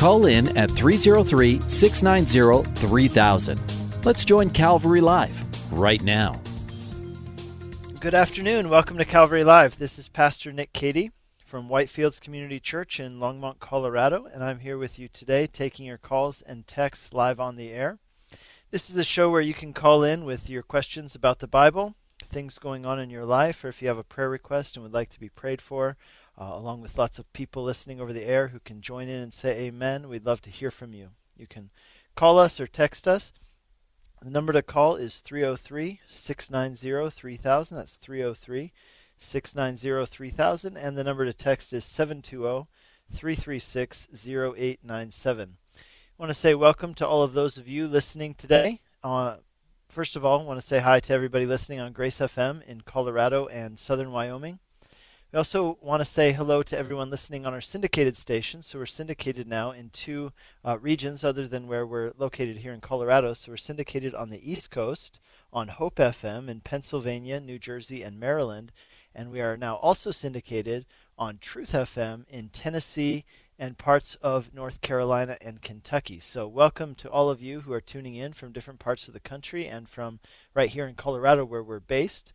Call in at 303 690 3000. Let's join Calvary Live right now. Good afternoon. Welcome to Calvary Live. This is Pastor Nick Cady from Whitefields Community Church in Longmont, Colorado, and I'm here with you today taking your calls and texts live on the air. This is a show where you can call in with your questions about the Bible, things going on in your life, or if you have a prayer request and would like to be prayed for, uh, along with lots of people listening over the air who can join in and say amen. We'd love to hear from you. You can call us or text us. The number to call is 303 690 3000. That's 303 690 3000. And the number to text is 720 336 0897. I want to say welcome to all of those of you listening today. Uh, first of all, I want to say hi to everybody listening on Grace FM in Colorado and southern Wyoming. We also want to say hello to everyone listening on our syndicated station. So we're syndicated now in two uh, regions other than where we're located here in Colorado. So we're syndicated on the East Coast on Hope FM in Pennsylvania, New Jersey, and Maryland. And we are now also syndicated on Truth FM in Tennessee and parts of North Carolina and Kentucky. So, welcome to all of you who are tuning in from different parts of the country and from right here in Colorado where we're based.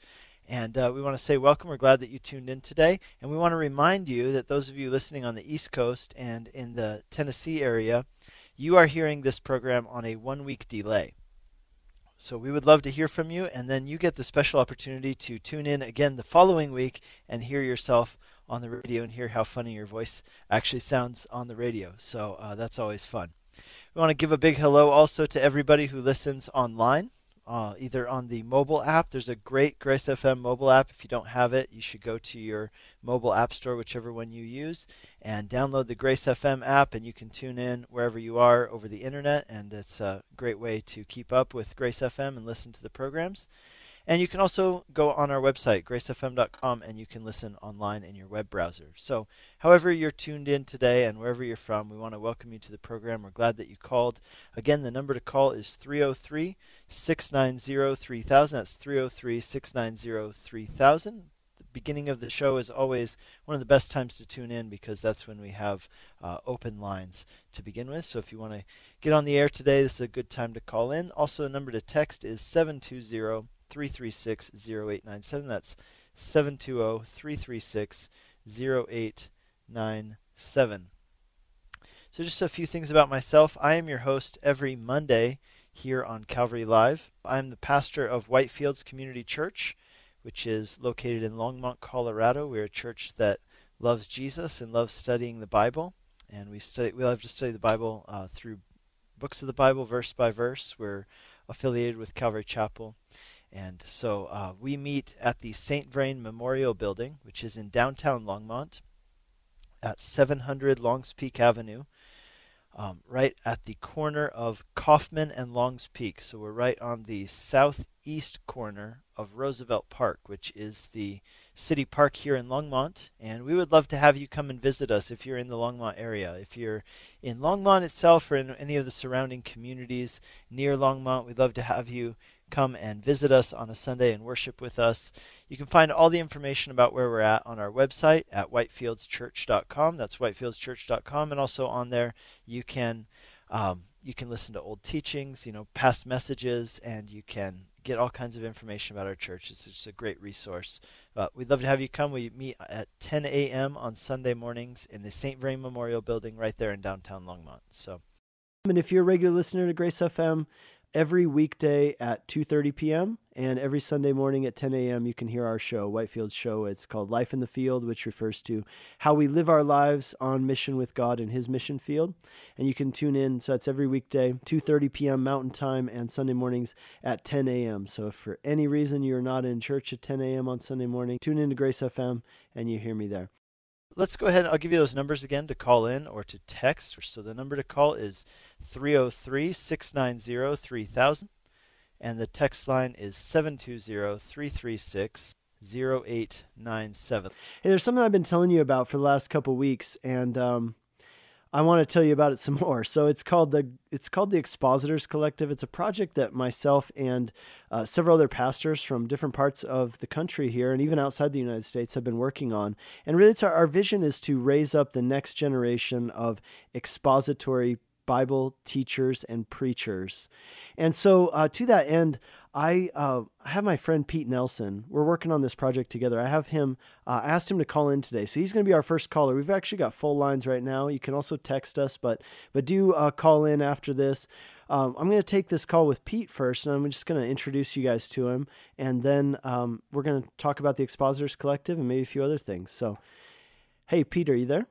And uh, we want to say welcome. We're glad that you tuned in today. And we want to remind you that those of you listening on the East Coast and in the Tennessee area, you are hearing this program on a one week delay. So we would love to hear from you, and then you get the special opportunity to tune in again the following week and hear yourself on the radio and hear how funny your voice actually sounds on the radio. So uh, that's always fun. We want to give a big hello also to everybody who listens online uh, either on the mobile app. There's a great Grace FM mobile app. If you don't have it, you should go to your mobile app store, whichever one you use, and download the Grace FM app, and you can tune in wherever you are over the internet. And it's a great way to keep up with Grace FM and listen to the programs. And you can also go on our website, gracefm.com, and you can listen online in your web browser. So, however you're tuned in today and wherever you're from, we want to welcome you to the program. We're glad that you called. Again, the number to call is 303 690 3000. That's 303 690 3000 beginning of the show is always one of the best times to tune in because that's when we have uh, open lines to begin with. So if you want to get on the air today, this is a good time to call in. Also, a number to text is 720 336 0897. That's 720 336 0897. So, just a few things about myself. I am your host every Monday here on Calvary Live. I'm the pastor of Whitefields Community Church, which is located in Longmont, Colorado. We're a church that loves Jesus and loves studying the Bible. And we study we love to study the Bible uh, through books of the Bible, verse by verse. We're affiliated with Calvary Chapel. And so uh, we meet at the St. Vrain Memorial Building, which is in downtown Longmont at 700 Longs Peak Avenue, um, right at the corner of Coffman and Longs Peak. So we're right on the southeast corner of Roosevelt Park, which is the city park here in Longmont. And we would love to have you come and visit us if you're in the Longmont area. If you're in Longmont itself or in any of the surrounding communities near Longmont, we'd love to have you come and visit us on a Sunday and worship with us. You can find all the information about where we're at on our website at whitefieldschurch.com. That's whitefieldschurch.com, and also on there you can um, you can listen to old teachings, you know, past messages, and you can get all kinds of information about our church. It's just a great resource. We'd love to have you come. We meet at 10 a.m. on Sunday mornings in the St. Vrain Memorial Building right there in downtown Longmont. So, and if you're a regular listener to Grace FM, every weekday at 2:30 p.m. and every Sunday morning at 10 a.m. you can hear our show, Whitefield's show. It's called Life in the Field, which refers to how we live our lives on mission with God in His mission field. And you can tune in. So it's every weekday, 2:30 p.m. Mountain Time, and Sunday mornings at 10 a.m. So if for any reason you're not in church at 10 a.m. on Sunday morning, tune in to Grace FM and you hear me there. Let's go ahead. I'll give you those numbers again to call in or to text. So the number to call is 303 690 3000. And the text line is 720 336 0897. Hey, there's something I've been telling you about for the last couple weeks, and um, I want to tell you about it some more. So it's called the it's called the Expositors Collective. It's a project that myself and uh, several other pastors from different parts of the country here and even outside the United States have been working on. And really, it's our, our vision is to raise up the next generation of expository Bible teachers and preachers. And so, uh, to that end, I uh, have my friend Pete Nelson. We're working on this project together. I have him, uh, asked him to call in today. So he's going to be our first caller. We've actually got full lines right now. You can also text us, but, but do uh, call in after this. Um, I'm going to take this call with Pete first, and I'm just going to introduce you guys to him. And then um, we're going to talk about the Expositors Collective and maybe a few other things. So, hey, Pete, are you there?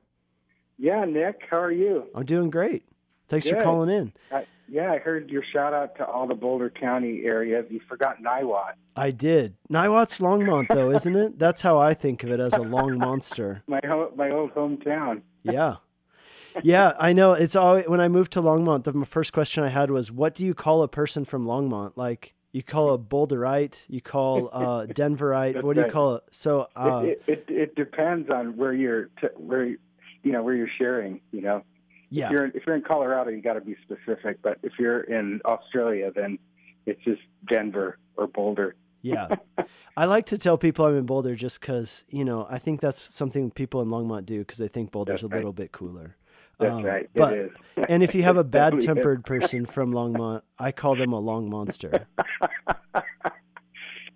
Yeah, Nick, how are you? I'm doing great. Thanks Good. for calling in. I, yeah, I heard your shout out to all the Boulder County areas. You forgot Niwot. I did. Niwot's Longmont, though, isn't it? That's how I think of it as a long monster. My ho- my old hometown. Yeah. Yeah, I know. It's always when I moved to Longmont. The first question I had was, "What do you call a person from Longmont?" Like you call a Boulderite, you call a Denverite. what do you call it? So uh, it, it, it it depends on where you're t- where you know where you're sharing. You know, yeah, if you're in, if you're in Colorado, you got to be specific. But if you're in Australia, then it's just Denver or Boulder. yeah. I like to tell people I'm in Boulder just because you know I think that's something people in Longmont do because they think Boulder's That's a right. little bit cooler. That's Um, right. But it is. and if you have a is. bad-tempered person from Longmont, I call them a long monster.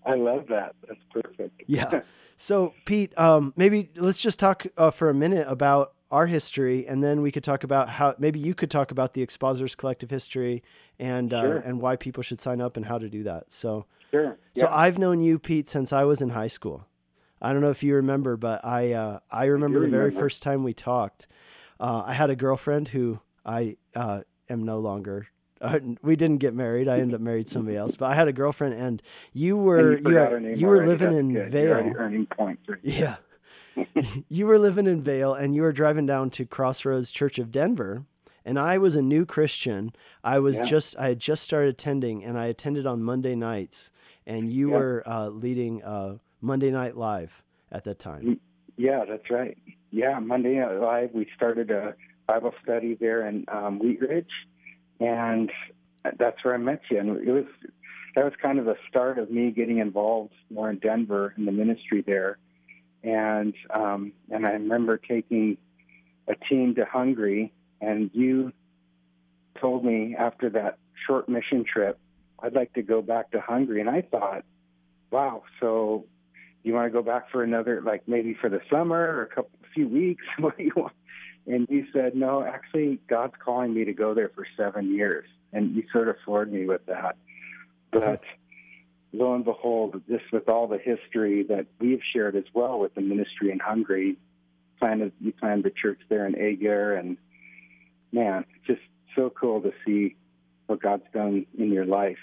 I love that. That's perfect. Yeah. So, Pete, um, maybe let's just talk uh, for a minute about our history, and then we could talk about how maybe you could talk about the Expositors Collective history and uh, and why people should sign up and how to do that. So, Sure. so I've known you, Pete, since I was in high school. I don't know if you remember, but I uh, I remember do the very remember. first time we talked. Uh, I had a girlfriend who I uh, am no longer. Uh, we didn't get married. I ended up married somebody else. But I had a girlfriend, and you were And you you, had- you were already. living That's in good. Vail. earning points. Yeah. you were living in Vail and you were driving down to Crossroads Church of Denver. And I was a new Christian. I was Yeah. just, I had just started attending and I attended on Monday nights. And you Yeah. were uh, leading uh, Monday Night Live at that time. Yeah, that's right. Yeah, Monday Night Live, we started a Bible study there in um, Wheat Ridge, and that's where I met you. And it was that was kind of the start of me getting involved more in Denver in the ministry there. And um, and I remember taking a team to Hungary, and you told me after that short mission trip, I'd like to go back to Hungary. And I thought, wow, so you want to go back for another, like maybe for the summer or a couple, few weeks? What do you want? And you said, no, actually, God's calling me to go there for seven years. And you sort of floored me with that. But lo and behold, just with all the history that we've shared as well with the ministry in Hungary, planted you planted the church there in Eger, and man, it's just so cool to see what God's done in your life.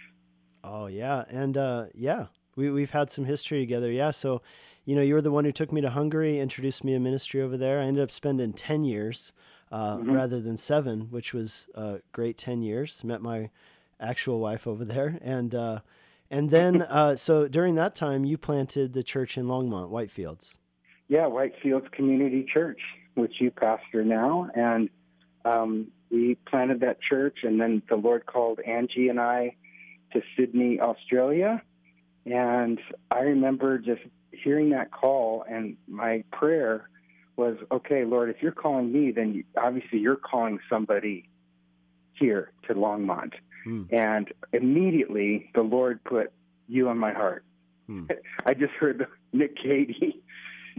Oh, yeah. And uh, yeah, we, we've had some history together. Yeah. So, you know, you were the one who took me to Hungary, introduced me to ministry over there. I ended up spending 10 years uh, Mhm. rather than seven, which was a great 10 years. Met my actual wife over there. And, uh, and then, uh, so during that time, you planted the church in Longmont, Whitefields. Yeah, Whitefields Community Church, which you pastor now, and um, we planted that church, and then the Lord called Angie and I to Sydney, Australia, and I remember just hearing that call, and my prayer was, "Okay, Lord, if you're calling me, then obviously you're calling somebody here to Longmont." Hmm. And immediately the Lord put you on my heart. Hmm. I just heard Nick Cady.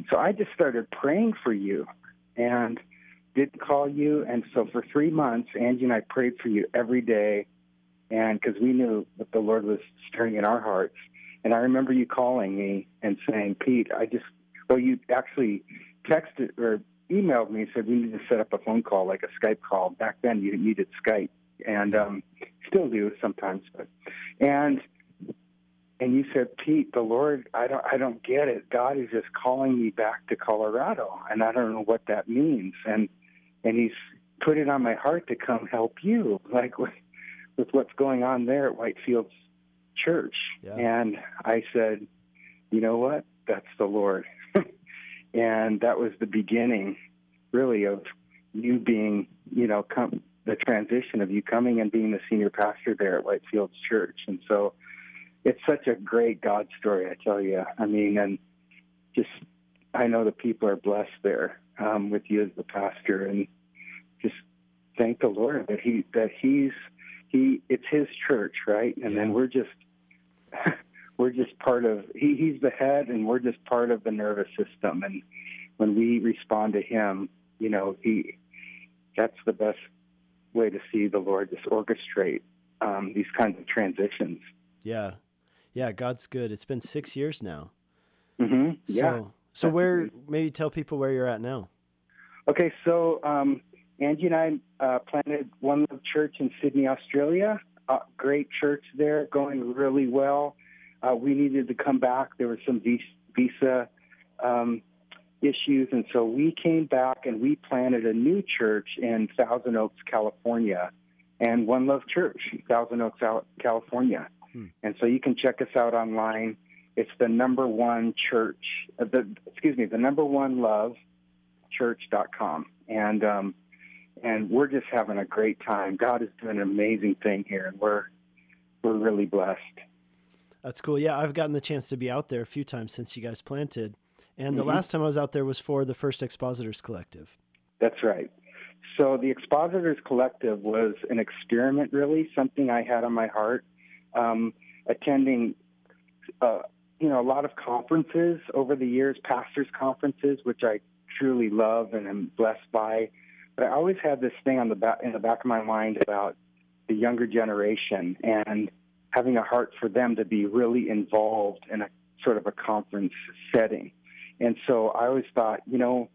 So I just started praying for you and did call you. And so for three months, Angie and I prayed for you every day. And because we knew that the Lord was stirring in our hearts. And I remember you calling me and saying, Pete, I just, well, you actually texted or emailed me and said we need to set up a phone call, like a Skype call. Back then, you needed Skype, and um, still do sometimes. But and and you said, Pete, the Lord, I don't, I don't get it. God is just calling me back to Colorado, and I don't know what that means. And and He's put it on my heart to come help you, like with with what's going on there at Whitefields Church. Yeah. And I said, you know what? That's the Lord. and that was the beginning, really, of you being, you know, come the transition of you coming and being the senior pastor there at Whitefields Church. And so it's such a great God story, I tell you. I mean, and just I know the people are blessed there um, with you as the pastor, and just thank the Lord that he that he's he it's his church, right? And Yeah. then we're just we're just part of he, he's the head, and we're just part of the nervous system. And when we respond to him, you know, he that's the best way to see the Lord just orchestrate um, these kinds of transitions. Yeah. Yeah, God's good. It's been six years now. hmm Yeah. So, so where, maybe tell people where you're at now. Okay, so um, Angie and I uh, planted One Love Church in Sydney, Australia. Uh, great church there, going really well. Uh, we needed to come back. There were some visa um, issues, and so we came back and we planted a new church in Thousand Oaks, California, and One Love Church, Thousand Oaks, California. Hmm. And so you can check us out online. It's the number one church, uh, the excuse me, the number one love church.com. And um, and we're just having a great time. God is doing an amazing thing here, and we're we're really blessed. That's cool. Yeah, I've gotten the chance to be out there a few times since you guys planted. And the Mhm. last time I was out there was for the First Expositors Collective. That's right. So the Expositors Collective was an experiment, really, something I had on my heart. Um, attending, uh, you know, a lot of conferences over the years, pastors' conferences, which I truly love and am blessed by. But I always had this thing on the back in the back of my mind about the younger generation and having a heart for them to be really involved in a sort of a conference setting. And so I always thought, you know,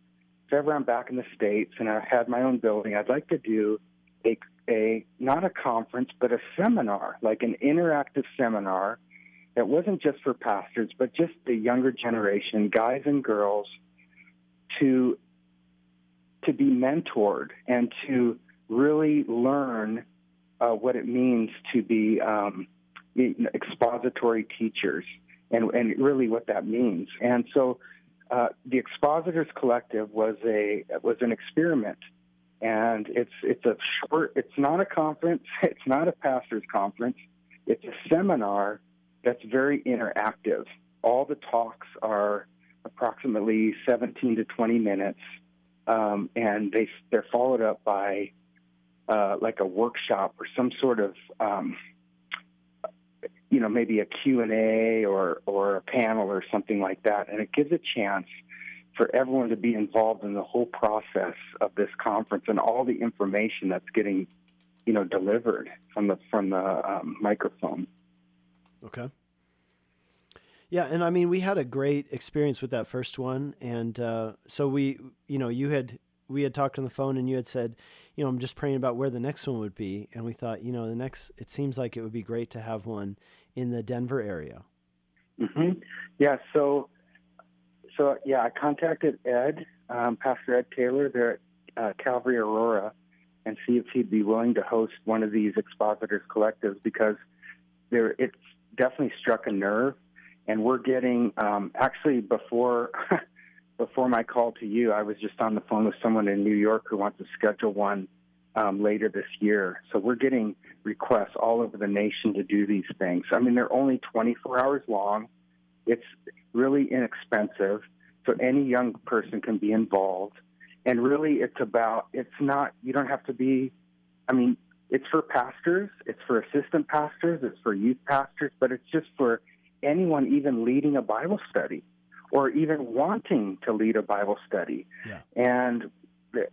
if ever I'm back in the States and I had my own building, I'd like to do a, a not a conference, but a seminar, like an interactive seminar that wasn't just for pastors, but just the younger generation, guys and girls, to to be mentored and to really learn uh, what it means to be um, expository teachers and, and really what that means. And so uh, the Expositors Collective was a was an experiment, and it's it's a short. It's not a conference. It's not a pastors' conference. It's a seminar that's very interactive. All the talks are approximately 17 to 20 minutes, um, and they they're followed up by uh, like a workshop or some sort of um, you know maybe a q&a or, or a panel or something like that. And it gives a chance for everyone to be involved in the whole process of this conference and all the information that's getting you know delivered from the from the um, microphone. Okay. Yeah, and I mean, we had a great experience with that first one, and uh, so we, you know, you had we had talked on the phone, and you had said, you know, I'm just praying about where the next one would be, and we thought, you know, the next, it seems like it would be great to have one in the Denver area. hmm Yeah. So, so yeah, I contacted Ed, um, Pastor Ed Taylor, there at uh, Calvary Aurora, and see if he'd be willing to host one of these expositors collectives because there it's definitely struck a nerve, and we're getting um, actually before. Before my call to you, I was just on the phone with someone in New York who wants to schedule one um, later this year. So we're getting requests all over the nation to do these things. I mean, they're only 24 hours long. It's really inexpensive, so any young person can be involved. And really, it's about, it's not, you don't have to be, I mean, it's for pastors, it's for assistant pastors, it's for youth pastors, but it's just for anyone even leading a Bible study or even wanting to lead a Bible study. Yeah. And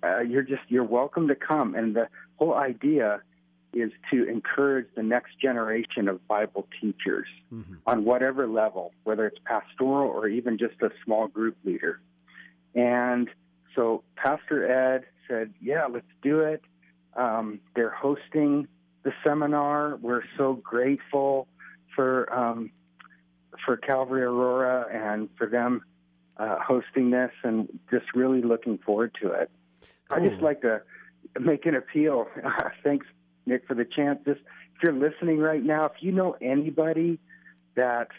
uh, you're just, you're welcome to come. And the whole idea is to encourage the next generation of Bible teachers Mm-hmm. on whatever level, whether it's pastoral or even just a small group leader. And so Pastor Ed said, Yeah, let's do it. Um, they're hosting the seminar. We're so grateful for um, for Calvary Aurora and for them uh, hosting this, and just really looking forward to it. I just like to make an appeal. Thanks, Nick, for the chance. Just if you're listening right now, if you know anybody that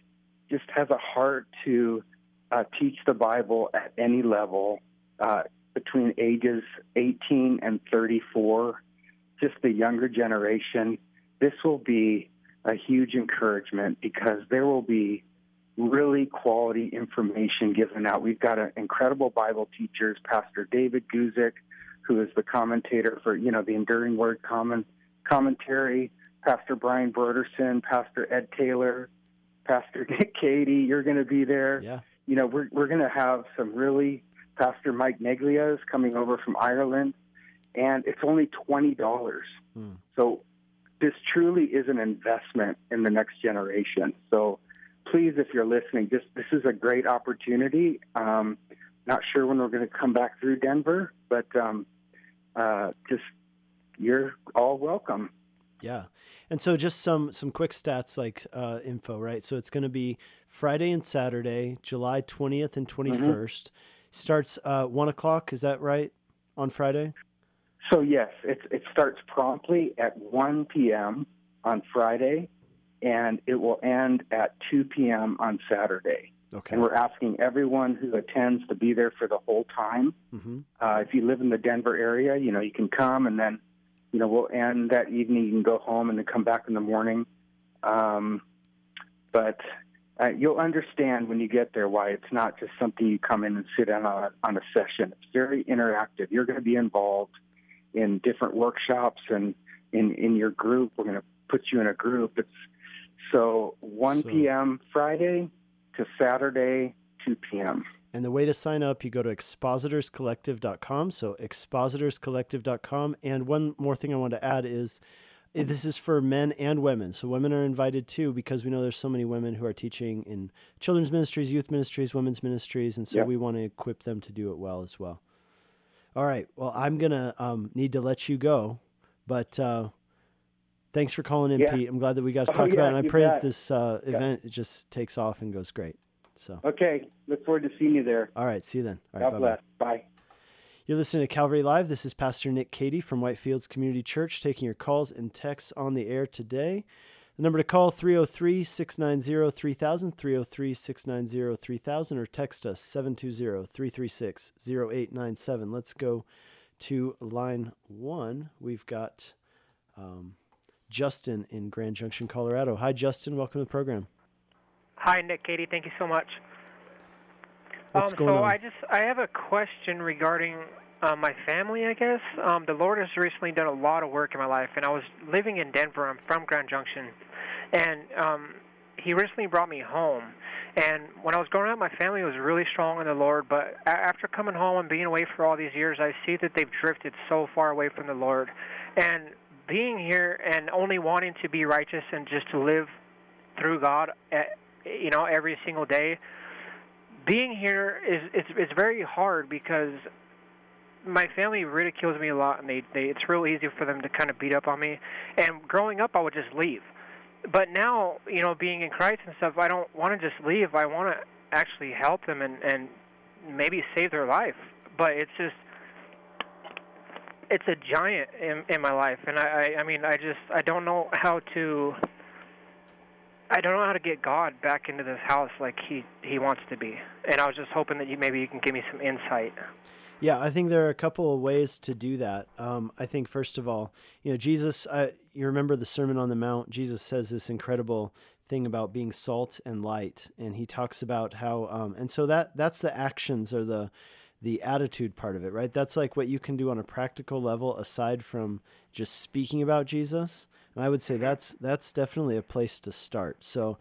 just has a heart to uh, teach the Bible at any level uh, between ages 18 and 34, just the younger generation, this will be a huge encouragement because there will be really quality information given out. We've got an incredible Bible teachers, Pastor David Guzik, who is the commentator for, you know, the Enduring Word common, commentary, Pastor Brian Broderson, Pastor Ed Taylor, Pastor Nick Cady, you're going to be there. Yeah. You know, we're, we're going to have some really, Pastor Mike Neglia is coming over from Ireland, and it's only $20. Hmm. So this truly is an investment in the next generation. So please, if you're listening, just this is a great opportunity. Um, not sure when we're going to come back through Denver, but um, uh, just you're all welcome. Yeah. And so just some some quick stats like uh, info, right? So it's going to be Friday and Saturday, July 20th and 21st. Mm-hmm. Starts uh, 1 o'clock, is that right, on Friday? So yes, it it starts promptly at 1 p.m. on Friday, and it will end at 2 p.m. on Saturday. Okay. And we're asking everyone who attends to be there for the whole time. hmm Uh, if you live in the Denver area, you know you can come, and then you know we'll end that evening. You can go home and then come back in the morning. Um, but uh, you'll understand when you get there why it's not just something you come in and sit in on a, on a session. It's very interactive. You're going to be involved in different workshops and in in your group. We're going to put you in a group. It's so 1 So- p.m. Friday to Saturday 2 p.m. And the way to sign up, you go to expositorscollective.com. So expositorscollective.com. And one more thing I want to add is eh, this is for men and women. So women are invited too because we know there's so many women who are teaching in children's ministries, youth ministries, women's ministries, and so Yeah. we want to equip them to do it well as well. All right. Well, I'm gonna um, need to let you go, but uh, thanks for calling in, Yeah. Pete. I'm glad that we got to Oh, talk yeah, about it. And I pray that this uh, event just takes off and goes great. So, Okay, look forward to seeing you there. all right. See you then. All right. God bye-bye. bless. Bye. You're listening to Calvary Live. This is Pastor Nick Cady from Whitefields Community Church taking your calls and texts on the air today. The number to call 303 690 3000, 303 690 3000, or text us 720 336 0897. Let's go to line one. We've got um, Justin in Grand Junction, Colorado. Hi, Justin. Welcome to the program. Hi, Nick, Cady. Thank you so much. What's um, going so on? I just I have a question regarding uh, my family. I guess um, the Lord has recently done a lot of work in my life, and I was living in Denver. I'm from Grand Junction, and um, He recently brought me home. And when I was growing up, my family was really strong in the Lord. But a- after coming home and being away for all these years, I see that they've drifted so far away from the Lord. And being here and only wanting to be righteous and just to live through God, eh, you know, every single day. Being here is it's it's very hard because my family ridicules me a lot, and they, they it's real easy for them to kind of beat up on me. And growing up, I would just leave. But now, you know, being in Christ and stuff, I don't want to just leave. I want to actually help them and and maybe save their life. But it's just it's a giant in in my life, and I I, I mean I just I don't know how to. I don't know how to get God back into this house like he he wants to be, and I was just hoping that you maybe you can give me some insight. Yeah, I think there are a couple of ways to do that. Um, I think first of all, you know, Jesus. Uh, you remember the Sermon on the Mount? Jesus says this incredible thing about being salt and light, and he talks about how. Um, and so that that's the actions or the the attitude part of it, right? That's like what you can do on a practical level aside from just speaking about Jesus. And I would say that's that's definitely a place to start. So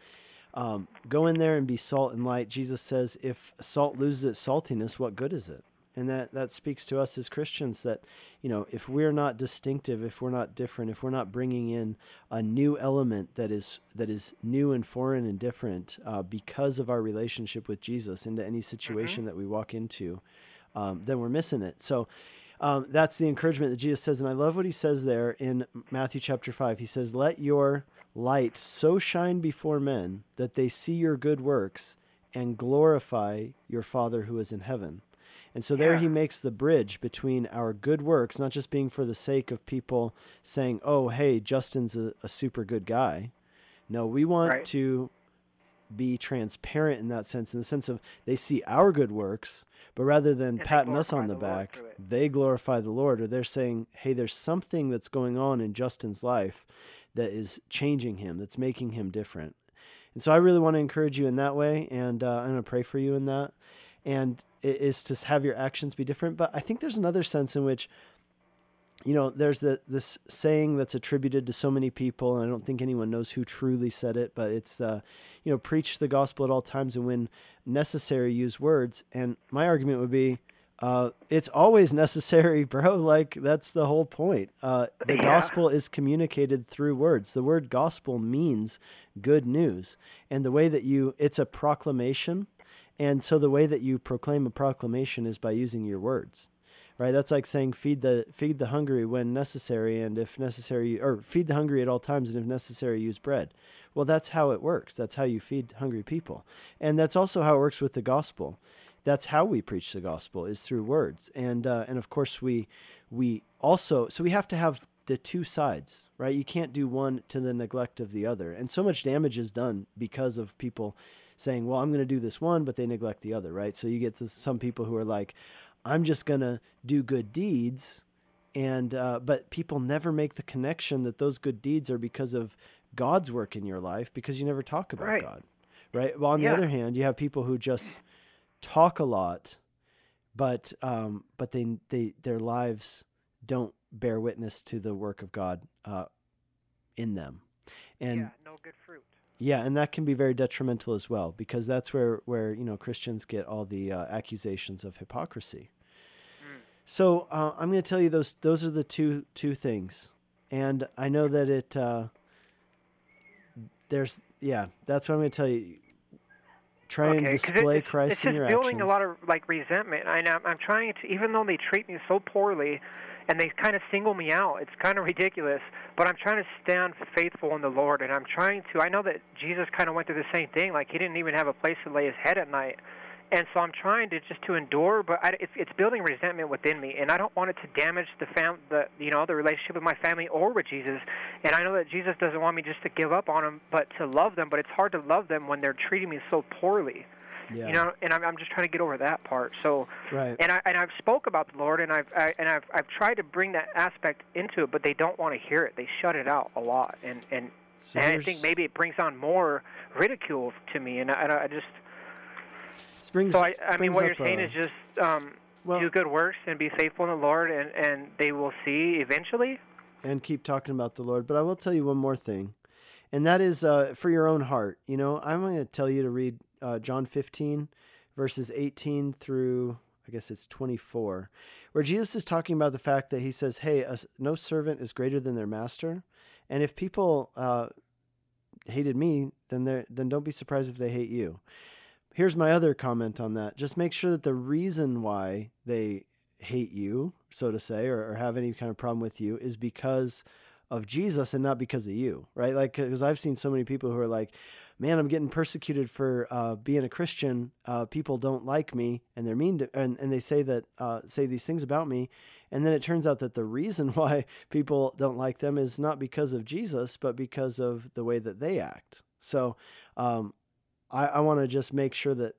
um, go in there and be salt and light. Jesus says, if salt loses its saltiness, what good is it? And that, that speaks to us as Christians that, you know, if we're not distinctive, if we're not different, if we're not bringing in a new element that is that is new and foreign and different uh, because of our relationship with Jesus into any situation that we walk into, um, then we're missing it. So um, that's the encouragement that Jesus says. And I love what he says there in Matthew chapter 5. He says, Let your light so shine before men that they see your good works and glorify your Father who is in heaven. And so there Yeah. he makes the bridge between our good works, not just being for the sake of people saying, oh, hey, Justin's a, a super good guy. No, we want Right. to be transparent in that sense, in the sense of they see our good works, but rather than patting us on the the back, they glorify the Lord, or they're saying, hey, there's something that's going on in Justin's life that is changing him, that's making him different. And so I really want to encourage you in that way, and uh, I'm going to pray for you in that. And it is to have your actions be different. But I think there's another sense in which, you know, there's the, this saying that's attributed to so many people, and I don't think anyone knows who truly said it, but it's, uh, you know, preach the gospel at all times and when necessary, use words. And my argument would be, uh, it's always necessary, bro. Like that's the whole point. Uh, the Yeah. gospel is communicated through words. The word gospel means good news, and the way that you it's a proclamation, and so the way that you proclaim a proclamation is by using your words. Right, that's like saying feed the feed the hungry when necessary, and if necessary, or feed the hungry at all times, and if necessary, use bread. Well, that's how it works. That's how you feed hungry people, and that's also how it works with the gospel. That's how we preach the gospel is through words. And uh, and of course we we also so we have to have the two sides right? You can't do one to the neglect of the other. And so much damage is done because of people saying well i'm going to do this one but they neglect the other right? So you get some people who are like i'm just going to do good deeds and uh, but people never make the connection that those good deeds are because of god's work in your life because you never talk about Right. god right well on the other hand you have people who just talk a lot, but um, but they they their lives don't bear witness to the work of God uh, in them, and yeah, no good fruit. Yeah, and that can be very detrimental as well because that's where where you know Christians get all the uh, accusations of hypocrisy. So uh, I'm going to tell you those those are the two two things, and I know that it uh, there's yeah that's what I'm going to tell you. Try and Okay, it- display it's, Christ it's in just your building actions. a lot of like resentment. And I'm, I'm trying to, even though they treat me so poorly, and they kind of single me out. It's kind of ridiculous, but I'm trying to stand faithful in the Lord, and I'm trying to. I know that Jesus kind of went through the same thing. Like he didn't even have a place to lay his head at night, and so I'm trying to just to endure. But I, it's it's building resentment within me, and I don't want it to damage the fam, the you know the relationship with my family or with Jesus. And I know that Jesus doesn't want me just to give up on them, but to love them. But it's hard to love them when they're treating me so poorly yeah. you know and I'm, I'm just trying to get over that part so right. and i and i've spoke about the lord and i've I, and i've i've tried to bring that aspect into it but they don't want to hear it they shut it out a lot and and So and i think maybe it brings on more ridicule to me and i, I just brings- so i i mean what you're saying uh, is just um well- do good works and be faithful in the lord and and they will see eventually and keep talking about the Lord. But I will tell you one more thing, and that is uh, for your own heart. You know, I'm going to tell you to read uh, John 15, verses 18 through, I guess it's 24, where Jesus is talking about the fact that he says, Hey, a, no servant is greater than their master. And if people uh, hated me, then, then don't be surprised if they hate you. Here's my other comment on that. Just make sure that the reason why they hate you, so to say, or, or have any kind of problem with you is because of Jesus and not because of you, right? Like, because I've seen so many people who are like, man, I'm getting persecuted for uh, being a Christian. Uh, people don't like me, and they're mean to, and, and they say that uh, say these things about me, and then it turns out that the reason why people don't like them is not because of Jesus, but because of the way that they act. So, um, I, I want to just make sure that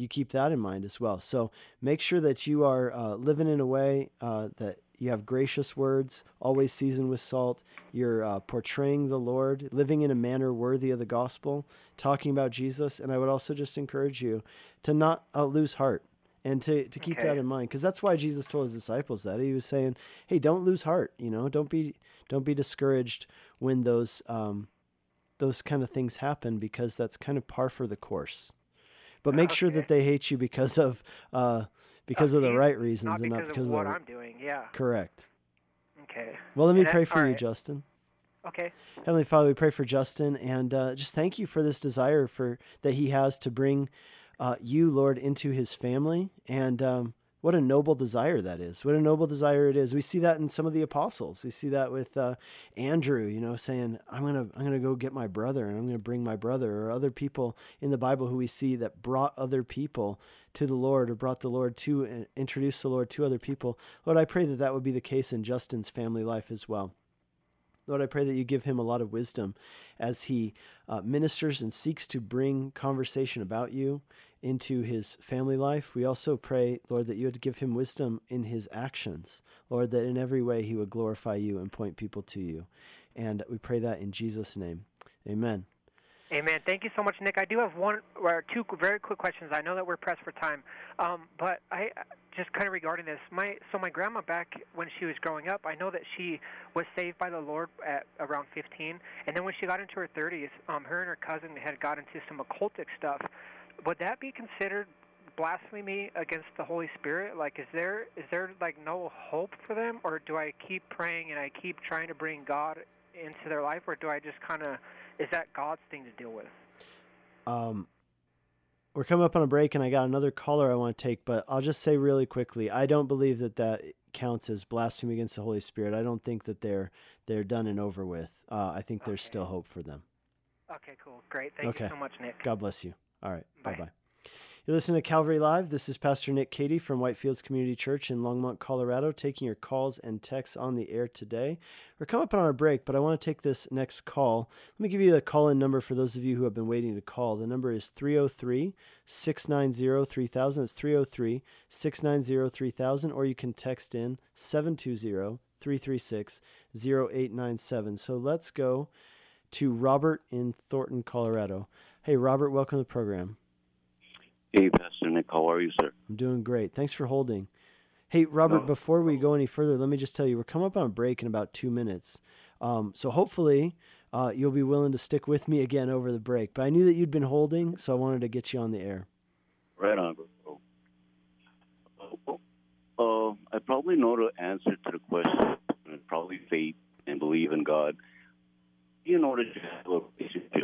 you keep that in mind as well. So make sure that you are uh, living in a way uh, that you have gracious words, always seasoned with salt. You're uh, portraying the Lord, living in a manner worthy of the gospel, talking about Jesus. And I would also just encourage you to not uh, lose heart and to, to keep Okay. that in mind because that's why Jesus told his disciples that he was saying, "Hey, don't lose heart. You know, don't be don't be discouraged when those um, those kind of things happen because that's kind of par for the course." But make sure that they hate you because of uh, because of the right reasons not and not because of what the I'm doing yeah correct. okay Well, let me And pray for you, right. Justin. okay Heavenly Father, we pray for Justin and uh, just thank you for this desire for that he has to bring uh, you, Lord, into his family and um, what a noble desire that is. What a noble desire it is. We see that in some of the apostles. We see that with uh, Andrew, you know, saying, "I'm gonna, I'm gonna go get my brother, and I'm gonna bring my brother," or other people in the Bible who we see that brought other people to the Lord or brought the Lord to and introduced the Lord to other people. Lord, I pray that that would be the case in Justin's family life as well. Lord, I pray that you give him a lot of wisdom as he uh, ministers and seeks to bring conversation about you into his family life. We also pray, Lord, that you would give him wisdom in his actions. Lord, that in every way he would glorify you and point people to you. And we pray that in Jesus' name. Amen. Amen. Thank you so much, Nick. I do have one or two very quick questions. I know that we're pressed for time, um, but I just kind of regarding this. My so my grandma back when she was growing up, I know that she was saved by the Lord at around 15, and then when she got into her 30s, um, her and her cousin had got into some occultic stuff. Would that be considered blasphemy against the Holy Spirit? Like, is there is there like no hope for them, or do I keep praying and I keep trying to bring God into their life, or do I just kind of is that God's thing to deal with? Um, we're coming up on a break, and I got another caller I want to take, but I'll just say really quickly, I don't believe that that counts as blasphemy against the Holy Spirit. I don't think that they're they're done and over with. Uh, I think there's still hope for them. Okay, cool, great. Thank okay. you so much, Nick. God bless you. All right, bye bye. You're listening to Calvary Live. This is Pastor Nick Cady from Whitefields Community Church in Longmont, Colorado, taking your calls and texts on the air today. We're coming up on our break, but I want to take this next call. Let me give you the call in number for those of you who have been waiting to call. The number is 303 690 3000. It's 303 690 3000, or you can text in 720 336 0897. So let's go to Robert in Thornton, Colorado. Hey, Robert, welcome to the program. Hey, Pastor Nick, how are you, sir? I'm doing great. Thanks for holding. Hey, Robert, no. before we go any further, let me just tell you we're coming up on a break in about two minutes. Um, so hopefully uh, you'll be willing to stick with me again over the break. But I knew that you'd been holding, so I wanted to get you on the air. Right on, bro. Uh, I probably know the answer to the question, probably faith and believe in God. You know, to have a relationship with Christ. And,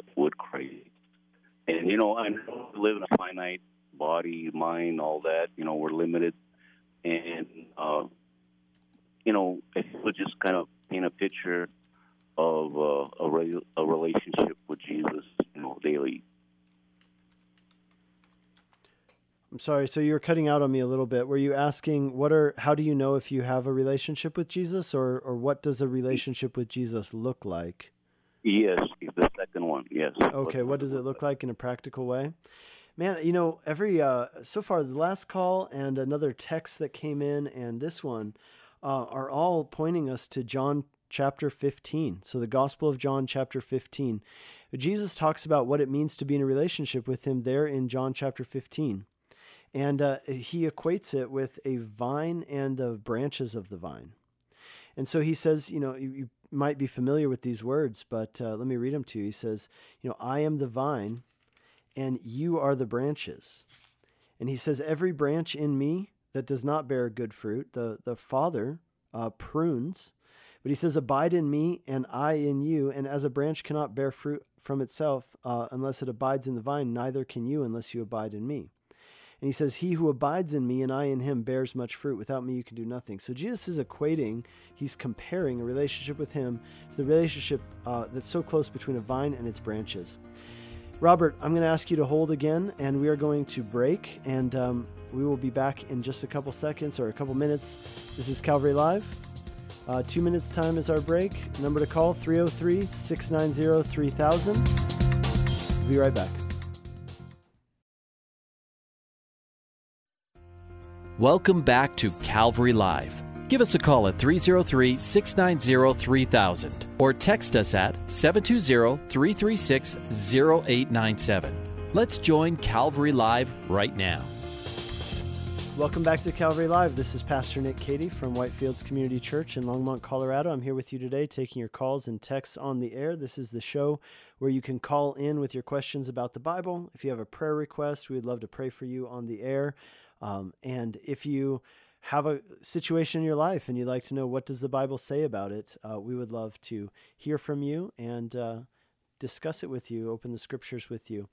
you know, I live in a finite body, mind, all that. You know, we're limited, and uh, you know, you would just kind of paint a picture of uh, a re- a relationship with Jesus, you know, daily. I'm sorry. So you were cutting out on me a little bit. Were you asking what are how do you know if you have a relationship with Jesus, or or what does a relationship with Jesus look like? Yes, the second one. Yes. Okay. What, does it look like in a practical way? Man, you know, every uh, so far the last call and another text that came in and this one uh, are all pointing us to John chapter 15. So the Gospel of John chapter 15. Jesus talks about what it means to be in a relationship with him there in John chapter 15. And uh, he equates it with a vine and the branches of the vine. And so he says, you know, you might be familiar with these words, but uh, let me read them to you. He says, you know, I am the vine and you are the branches. And he says, Every branch in me that does not bear good fruit, the, the Father uh, prunes. But he says, Abide in me, and I in you. And as a branch cannot bear fruit from itself uh, unless it abides in the vine, neither can you unless you abide in me. And he says, He who abides in me and I in him bears much fruit. Without me, you can do nothing. So Jesus is equating, he's comparing a relationship with him to the relationship uh, that's so close between a vine and its branches. Robert, I'm going to ask you to hold again, and we are going to break, and um, we will be back in just a couple seconds or a couple minutes. This is Calvary Live. Uh, two minutes time is our break. Number to call 303 690 3000. Be right back. Welcome back to Calvary Live. Give us a call at 303 690 3000 or text us at 720 336 0897. Let's join Calvary Live right now. Welcome back to Calvary Live. This is Pastor Nick Cady from Whitefields Community Church in Longmont, Colorado. I'm here with you today taking your calls and texts on the air. This is the show where you can call in with your questions about the Bible. If you have a prayer request, we'd love to pray for you on the air. Um, and if you have a situation in your life and you'd like to know what does the bible say about it uh, we would love to hear from you and uh, discuss it with you open the scriptures with you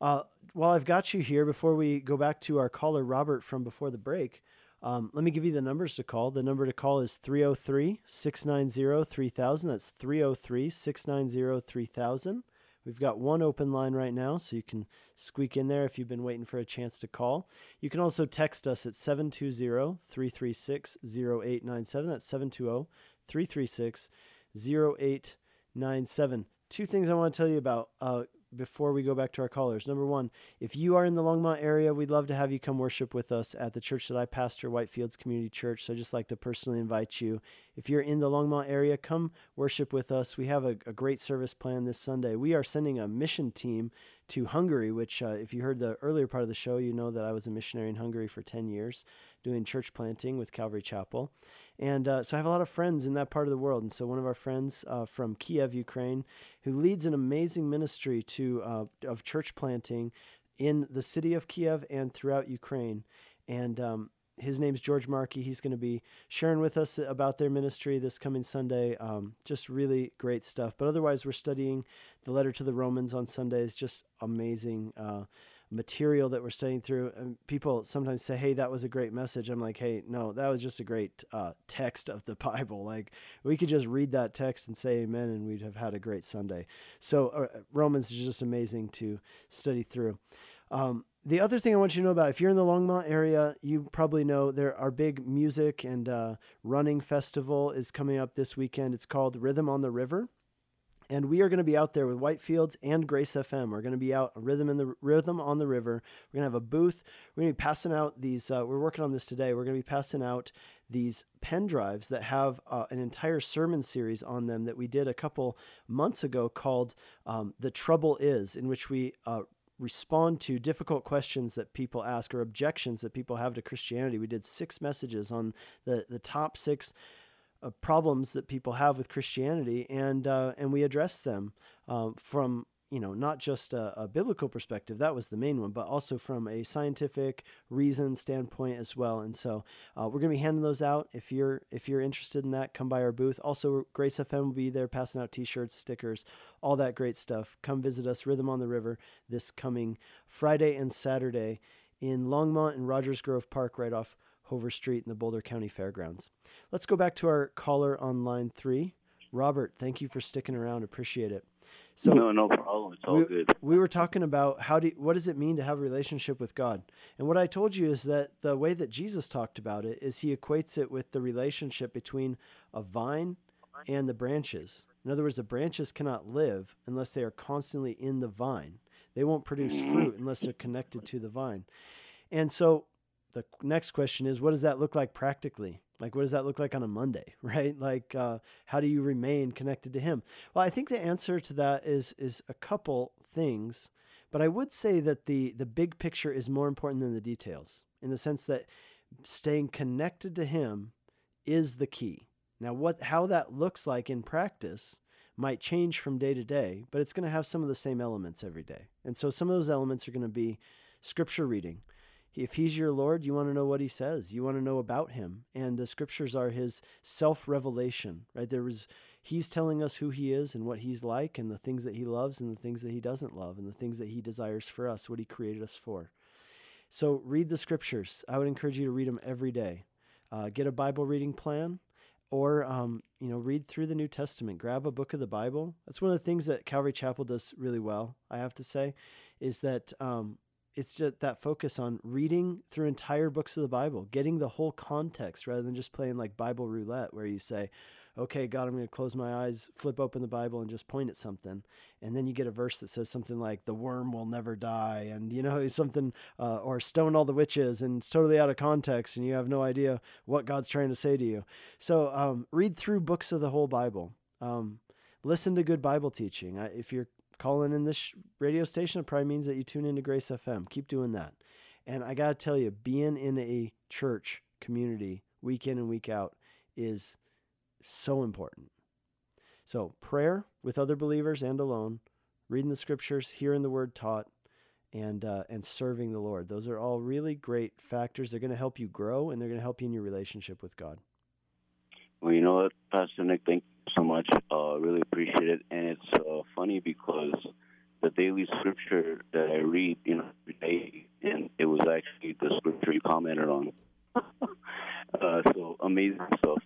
Uh, while I've got you here, before we go back to our caller, Robert, from before the break, um, let me give you the numbers to call. The number to call is 303 690 3000. That's 303 690 3000. We've got one open line right now, so you can squeak in there if you've been waiting for a chance to call. You can also text us at 720 336 0897. That's 720 336 0897. Two things I want to tell you about. Uh, before we go back to our callers. Number one, if you are in the Longmont area, we'd love to have you come worship with us at the church that I pastor, Whitefields Community Church. So I'd just like to personally invite you. If you're in the Longmont area, come worship with us. We have a, a great service plan this Sunday. We are sending a mission team to Hungary, which, uh, if you heard the earlier part of the show, you know that I was a missionary in Hungary for 10 years doing church planting with Calvary Chapel. And uh, so I have a lot of friends in that part of the world. And so one of our friends uh, from Kiev, Ukraine, who leads an amazing ministry to uh, of church planting in the city of Kiev and throughout Ukraine. And um, his name's George Markey. He's going to be sharing with us about their ministry this coming Sunday. Um, just really great stuff. But otherwise, we're studying the letter to the Romans on Sundays. Just amazing uh, material that we're studying through. And people sometimes say, "Hey, that was a great message." I'm like, "Hey, no, that was just a great uh, text of the Bible. Like we could just read that text and say Amen, and we'd have had a great Sunday." So uh, Romans is just amazing to study through. Um, the other thing I want you to know about, if you're in the Longmont area, you probably know there our big music and uh, running festival is coming up this weekend. It's called Rhythm on the River. And we are going to be out there with Whitefields and Grace FM. We're going to be out rhythm in the rhythm on the river. We're going to have a booth. We're going to be passing out these. Uh, we're working on this today. We're going to be passing out these pen drives that have uh, an entire sermon series on them that we did a couple months ago called um, "The Trouble Is," in which we uh, respond to difficult questions that people ask or objections that people have to Christianity. We did six messages on the the top six uh, problems that people have with Christianity, and uh, and we address them um, from you know not just a, a, biblical perspective that was the main one but also from a scientific reason standpoint as well. And so uh, we're going to be handing those out. If you're if you're interested in that come by our booth. Also grace fm will be there passing out t-shirts stickers all that great stuff. Come visit us rhythm on the river this coming friday and saturday in longmont and rogers grove park right off Hover Street in the Boulder County Fairgrounds. Let's go back to our caller on line three. Robert, thank you for sticking around. Appreciate it. So no, no problem. It's all we, good. We were talking about how do what does it mean to have a relationship with God, and what I told you is that the way that Jesus talked about it is he equates it with the relationship between a vine and the branches. In other words, the branches cannot live unless they are constantly in the vine. They won't produce mm-hmm. fruit unless they're connected to the vine. And so the next question is what does that look like practically? Like what does that look like on a monday right? Like uh, how do you remain connected to him? Well i think the answer to that is is a couple things but i would say that the the big picture is more important than the details in the sense that staying connected to him is the key. Now what how that looks like in practice might change from day to day but it's going to have some of the same elements every day. And so some of those elements are going to be scripture reading if he's your Lord, you want to know what he says. You want to know about him. And the scriptures are his self-revelation, right? There was he's telling us who he is and what he's like and the things that he loves and the things that he doesn't love and the things that he desires for us, what he created us for. So read the scriptures. I would encourage you to read them every day. Uh, get a Bible reading plan or um, you know read through the new testament grab a book of the bible that's one of the things that calvary chapel does really well i have to say is that um, it's just that focus on reading through entire books of the Bible, getting the whole context rather than just playing like Bible roulette where you say, okay, God, I'm going to close my eyes, flip open the Bible, and just point at something. And then you get a verse that says something like, the worm will never die, and, you know, something, uh, or stone all the witches, and it's totally out of context, and you have no idea what God's trying to say to you. So um, read through books of the whole Bible. Um, listen to good Bible teaching. If you're calling in this radio station, probably means that you tune into Grace FM. Keep doing that. And I got to tell you, being in a church community week in and week out is so important. So, prayer with other believers and alone, reading the scriptures, hearing the word taught, and uh, and serving the Lord. Those are all really great factors. They're going to help you grow, and they're going to help you in your relationship with God. Well, you know what, Pastor Nick, thank so much. Uh, really appreciate it. And it's uh, funny because the daily scripture that I read, you know, every day, and it was actually the scripture you commented on. uh, so amazing stuff.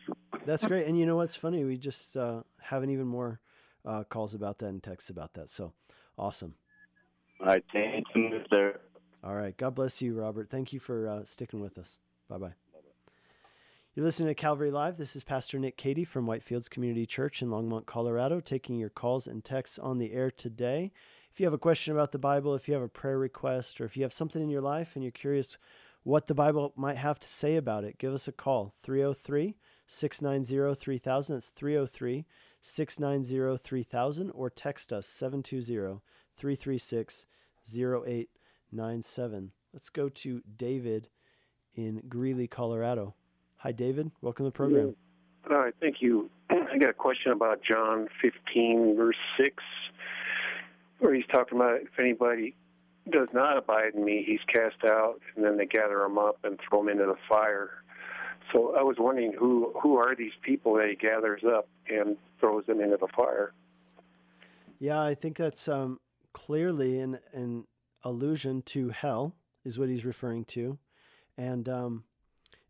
That's great. And you know what's funny? We just uh, having even more uh, calls about that and texts about that. So awesome. All right, thank you, sir. All right. God bless you, Robert. Thank you for uh, sticking with us. Bye bye. You're listening to Calvary Live. This is Pastor Nick Cady from Whitefields Community Church in Longmont, Colorado, taking your calls and texts on the air today. If you have a question about the Bible, if you have a prayer request, or if you have something in your life and you're curious what the Bible might have to say about it, give us a call 303 690 3000. That's 303 690 3000, or text us 720 336 0897. Let's go to David in Greeley, Colorado. Hi, David. Welcome to the program. All right, thank you. I got a question about John 15, verse 6, where he's talking about if anybody does not abide in me, he's cast out, and then they gather him up and throw him into the fire. So I was wondering who who are these people that he gathers up and throws them into the fire? Yeah, I think that's um, clearly an an allusion to hell, is what he's referring to, and um,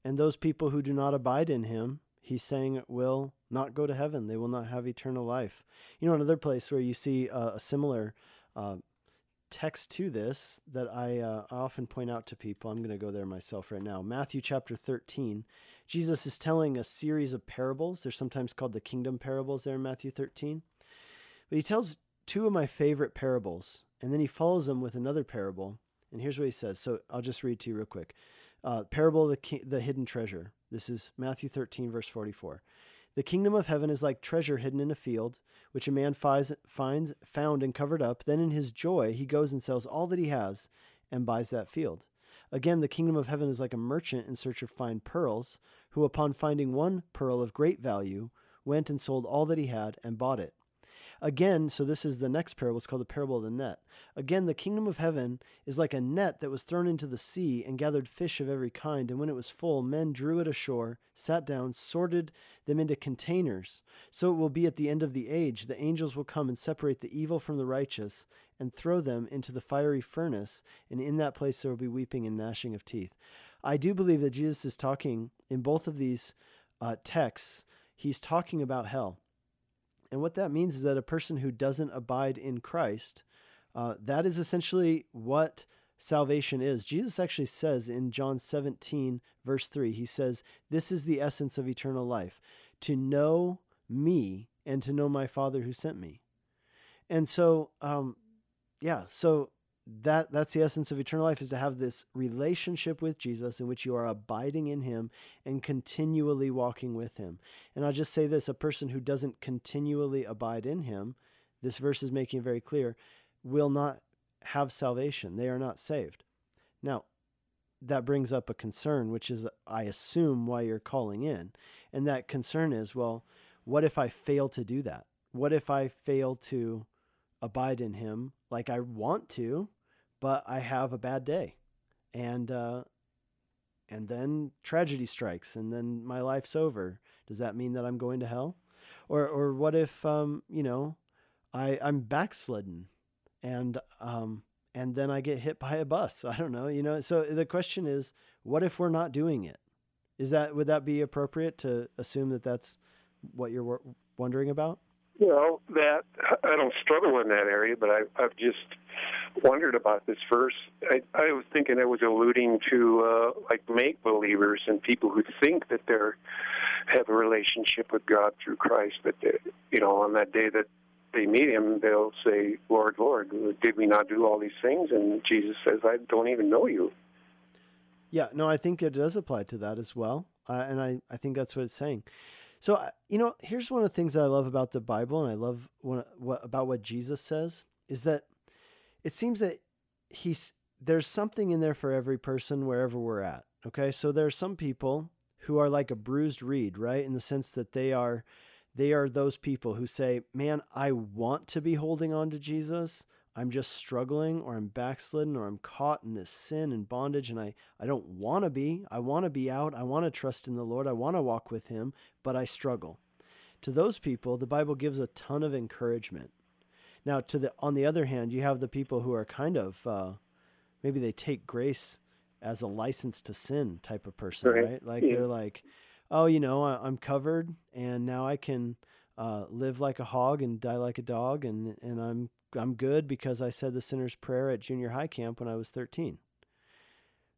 and those people who do not abide in him, he's saying will not go to heaven. They will not have eternal life. You know, another place where you see a, a similar uh, text to this that I uh, often point out to people. I'm going to go there myself right now. Matthew chapter 13. Jesus is telling a series of parables. They're sometimes called the kingdom parables there in Matthew 13. But he tells two of my favorite parables, and then he follows them with another parable. And here's what he says. So I'll just read to you real quick. Uh, parable of the, ki- the hidden treasure. This is Matthew 13, verse 44. The kingdom of heaven is like treasure hidden in a field, which a man finds, finds found and covered up. Then in his joy he goes and sells all that he has and buys that field. Again, the kingdom of heaven is like a merchant in search of fine pearls, who upon finding one pearl of great value, went and sold all that he had and bought it. Again, so this is the next parable, it's called the parable of the net. Again, the kingdom of heaven is like a net that was thrown into the sea and gathered fish of every kind. And when it was full, men drew it ashore, sat down, sorted them into containers. So it will be at the end of the age. The angels will come and separate the evil from the righteous and throw them into the fiery furnace. And in that place there will be weeping and gnashing of teeth. I do believe that Jesus is talking in both of these uh, texts, he's talking about hell. And what that means is that a person who doesn't abide in Christ, uh, that is essentially what salvation is. Jesus actually says in John 17, verse 3, he says, This is the essence of eternal life, to know me and to know my Father who sent me. And so, um, yeah, so that that's the essence of eternal life is to have this relationship with Jesus in which you are abiding in him and continually walking with him. And I'll just say this, a person who doesn't continually abide in him, this verse is making it very clear, will not have salvation. They are not saved. Now, that brings up a concern, which is, I assume, why you're calling in. And that concern is, well, what if I fail to do that? What if I fail to abide in him like I want to, but I have a bad day, and uh, and then tragedy strikes, and then my life's over. Does that mean that I'm going to hell? Or or what if um, you know I I'm backslidden, and um, and then I get hit by a bus? I don't know. You know. So the question is, what if we're not doing it? Is that would that be appropriate to assume that that's what you're wondering about? Well, that I don't struggle in that area, but I, I've just wondered about this verse. I, I was thinking I was alluding to uh, like make believers and people who think that they're have a relationship with God through Christ, but they, you know, on that day that they meet Him, they'll say, "Lord, Lord, did we not do all these things?" And Jesus says, "I don't even know you." Yeah, no, I think it does apply to that as well, uh, and I I think that's what it's saying. So, you know, here's one of the things that I love about the Bible and I love what, what, about what Jesus says is that it seems that he's there's something in there for every person wherever we're at. Okay? So there are some people who are like a bruised reed, right? In the sense that they are they are those people who say, "Man, I want to be holding on to Jesus, I'm just struggling or I'm backslidden or I'm caught in this sin and bondage and I, I don't want to be. I want to be out. I want to trust in the Lord. I want to walk with Him, but I struggle. To those people, the Bible gives a ton of encouragement. Now, to the on the other hand, you have the people who are kind of uh, maybe they take grace as a license to sin type of person, right? right? Like yeah. they're like, oh, you know, I, am covered, and now I can uh, live like a hog and die like a dog, and and I'm I'm good because I said the sinner's prayer at junior high camp when I was 13.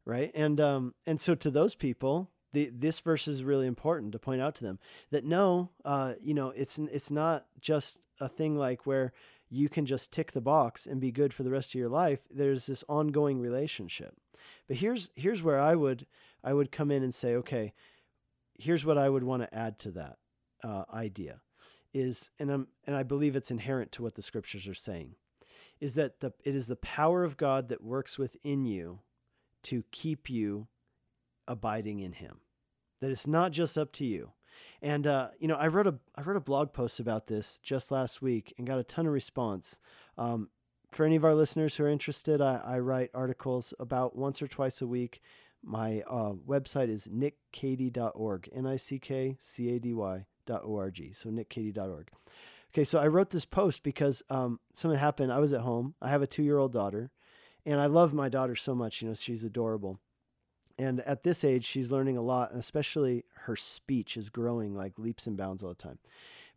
Right, and um, and so to those people, the, this verse is really important to point out to them that no, uh, you know, it's it's not just a thing like where you can just tick the box and be good for the rest of your life. There's this ongoing relationship. But here's here's where I would I would come in and say, okay, here's what I would want to add to that uh, idea is, and I'm and I believe it's inherent to what the scriptures are saying, is that the it is the power of God that works within you to keep you abiding in Him. That it's not just up to you. And uh, you know, I wrote a I wrote a blog post about this just last week and got a ton of response. Um, for any of our listeners who are interested, I, I, write articles about once or twice a week. My uh, website is nickcady.org, N I C K C A D Y nickcady.org. So nickcady.org. Okay, so I wrote this post because um, something happened. I was at home. I have a two year old daughter, and I love my daughter so much. You know, she's adorable. And at this age, she's learning a lot, and especially her speech is growing like leaps and bounds all the time.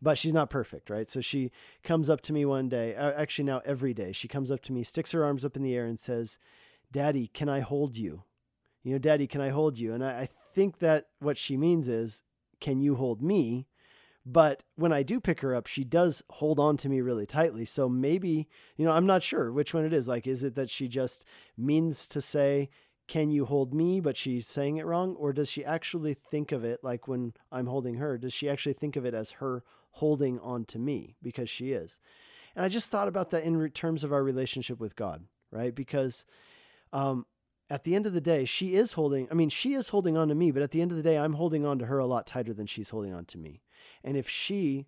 But she's not perfect, right? So she comes up to me one day, uh, actually, now every day, she comes up to me, sticks her arms up in the air, and says, Daddy, can I hold you? You know, Daddy, can I hold you? And I, I think that what she means is, Can you hold me? But when I do pick her up, she does hold on to me really tightly. So maybe, you know, I'm not sure which one it is. Like, is it that she just means to say, can you hold me, but she's saying it wrong? Or does she actually think of it like when I'm holding her? Does she actually think of it as her holding on to me because she is? And I just thought about that in terms of our relationship with God, right? Because um, at the end of the day, she is holding, I mean, she is holding on to me, but at the end of the day, I'm holding on to her a lot tighter than she's holding on to me. And if she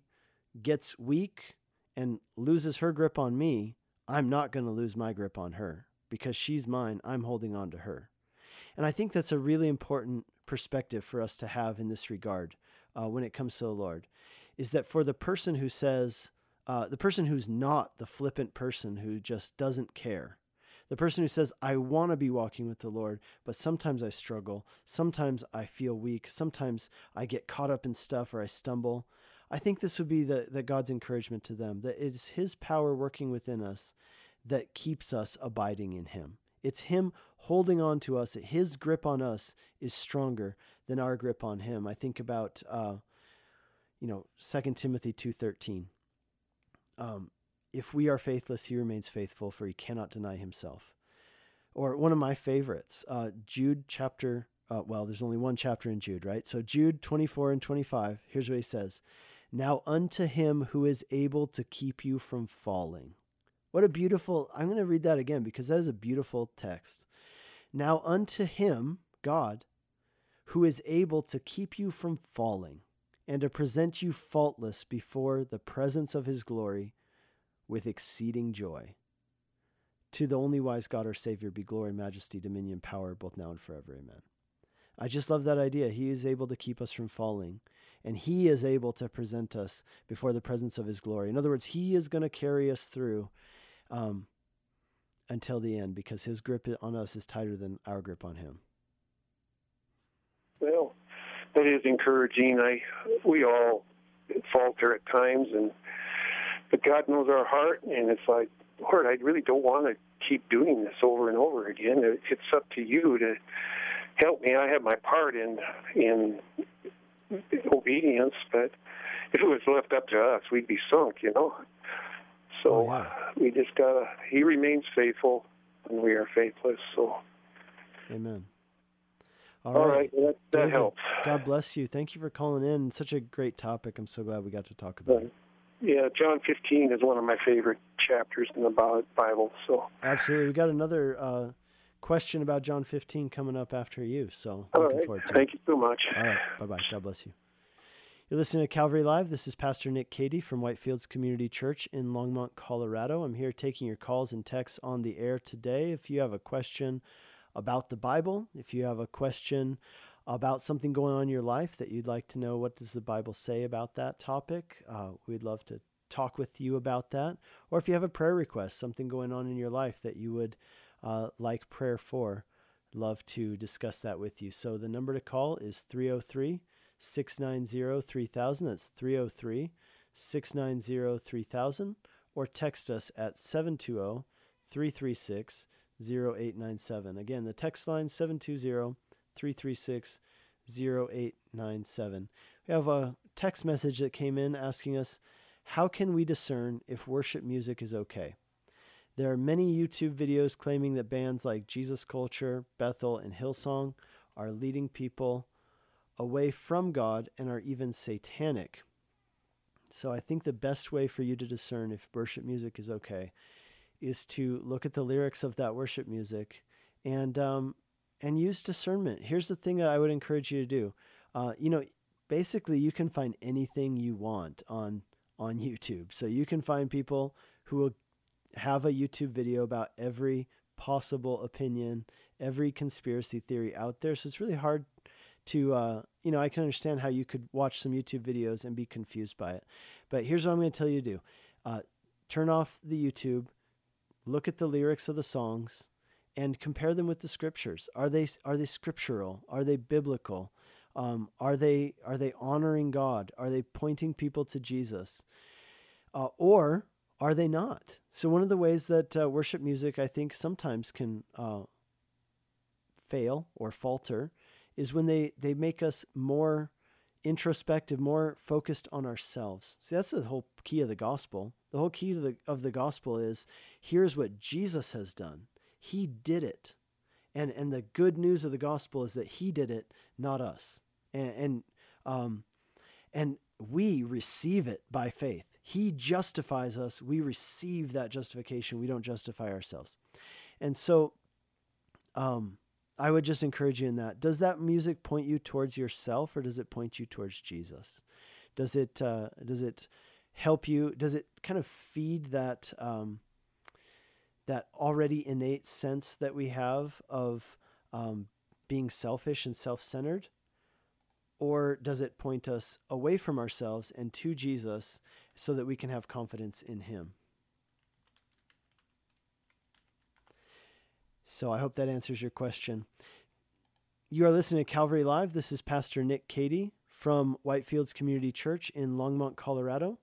gets weak and loses her grip on me, I'm not going to lose my grip on her because she's mine. I'm holding on to her. And I think that's a really important perspective for us to have in this regard uh, when it comes to the Lord is that for the person who says, uh, the person who's not the flippant person who just doesn't care, the person who says, I want to be walking with the Lord, but sometimes I struggle. Sometimes I feel weak. Sometimes I get caught up in stuff or I stumble. I think this would be the, the God's encouragement to them that it is His power working within us that keeps us abiding in Him. It's Him holding on to us. His grip on us is stronger than our grip on Him. I think about, uh, you know, 2 Timothy 2.13. Um, if we are faithless, he remains faithful, for he cannot deny himself. Or one of my favorites, uh, Jude chapter, uh, well, there's only one chapter in Jude, right? So Jude 24 and 25, here's what he says Now unto him who is able to keep you from falling. What a beautiful, I'm going to read that again because that is a beautiful text. Now unto him, God, who is able to keep you from falling and to present you faultless before the presence of his glory with exceeding joy. To the only wise God, our Savior, be glory, majesty, dominion, power, both now and forever. Amen. I just love that idea. He is able to keep us from falling, and He is able to present us before the presence of His glory. In other words, He is going to carry us through um, until the end because His grip on us is tighter than our grip on Him. Well, that is encouraging. I we all falter at times, and but God knows our heart, and it's like, Lord, I really don't want to keep doing this over and over again. It's up to you to help me. I have my part in in obedience, but if it was left up to us, we'd be sunk, you know. So oh, yeah. we just gotta. He remains faithful, and we are faithless. So, Amen. All, All right, right. That, that David, helps. God bless you. Thank you for calling in. Such a great topic. I'm so glad we got to talk about it. Yeah, John 15 is one of my favorite chapters in the Bible. So absolutely, we got another uh, question about John 15 coming up after you. So All looking right. forward to Thank it. Thank you so much. All right, bye bye. God bless you. You're listening to Calvary Live. This is Pastor Nick Cady from Whitefields Community Church in Longmont, Colorado. I'm here taking your calls and texts on the air today. If you have a question about the Bible, if you have a question about something going on in your life that you'd like to know what does the bible say about that topic uh, we'd love to talk with you about that, or if you have a prayer request, something going on in your life that you would uh, like prayer for, love to discuss that with you. So the number to call is 303 690 3000. That's 303 690 3000. Or text us at 720 336 0897. Again, the text line 720 336 0897. We have a text message that came in asking us, How can we discern if worship music is okay? There are many YouTube videos claiming that bands like Jesus Culture, Bethel, and Hillsong are leading people away from God and are even satanic. So I think the best way for you to discern if worship music is okay is to look at the lyrics of that worship music and um, and use discernment. Here's the thing that I would encourage you to do. Uh, you know, basically, you can find anything you want on on YouTube. So you can find people who will have a YouTube video about every possible opinion, every conspiracy theory out there. So it's really hard to, uh, you know, I can understand how you could watch some YouTube videos and be confused by it. But here's what I'm going to tell you to do uh, turn off the YouTube, look at the lyrics of the songs, and compare them with the scriptures. Are they are they scriptural? Are they biblical? Um, are they are they honoring God? Are they pointing people to Jesus? Uh, or are they not? So one of the ways that uh, worship music, I think, sometimes can uh, fail or falter, is when they they make us more introspective, more focused on ourselves. See, that's the whole key of the gospel. The whole key to the, of the gospel is here's what Jesus has done. He did it. And, and the good news of the gospel is that he did it, not us. And, and, um, and we receive it by faith. He justifies us. We receive that justification. We don't justify ourselves. And so um, I would just encourage you in that. Does that music point you towards yourself or does it point you towards Jesus? Does it, uh, does it help you? Does it kind of feed that, um, that already innate sense that we have of um, being selfish and self centered? Or does it point us away from ourselves and to Jesus so that we can have confidence in Him? So I hope that answers your question. You are listening to Calvary Live. This is Pastor Nick Cady from Whitefields Community Church in Longmont, Colorado,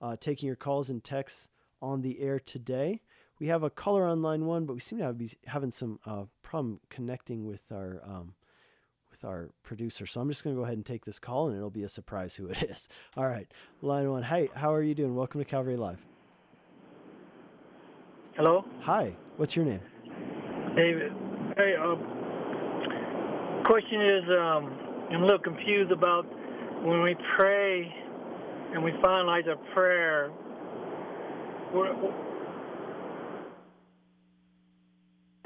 uh, taking your calls and texts on the air today. We have a caller on line one, but we seem to have be having some uh, problem connecting with our um, with our producer. So I'm just going to go ahead and take this call, and it'll be a surprise who it is. All right, line one. Hey, how are you doing? Welcome to Calvary Live. Hello. Hi. What's your name? David. Hey, uh, question is, um, I'm a little confused about when we pray and we finalize a prayer.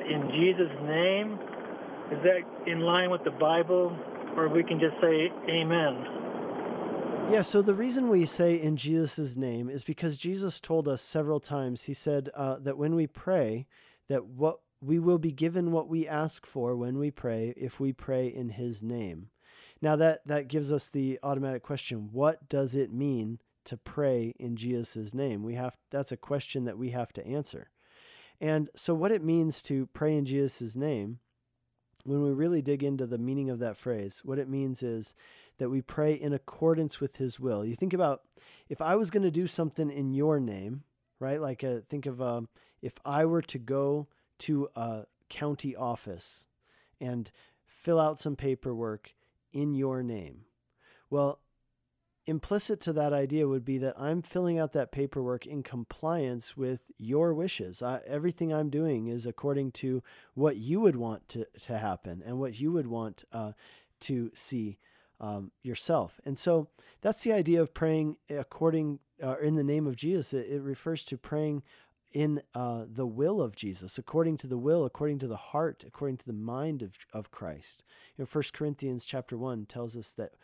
In Jesus' name, is that in line with the Bible, or we can just say Amen? Yeah, so the reason we say in Jesus' name is because Jesus told us several times, he said uh, that when we pray, that what we will be given what we ask for when we pray if we pray in his name. Now that that gives us the automatic question, what does it mean to pray in Jesus' name? We have that's a question that we have to answer. And so what it means to pray in Jesus' name, when we really dig into the meaning of that phrase, what it means is that we pray in accordance with his will. You think about if I was going to do something in your name, right? Like a, uh, think of um, if I were to go to a county office and fill out some paperwork in your name. Well, implicit to that idea would be that I'm filling out that paperwork in compliance with your wishes. I, everything I'm doing is according to what you would want to, to happen and what you would want uh, to see um, yourself. And so that's the idea of praying according uh, in the name of Jesus. It, it refers to praying in uh, the will of Jesus, according to the will, according to the heart, according to the mind of, of Christ. You know, 1 Corinthians chapter 1 tells us that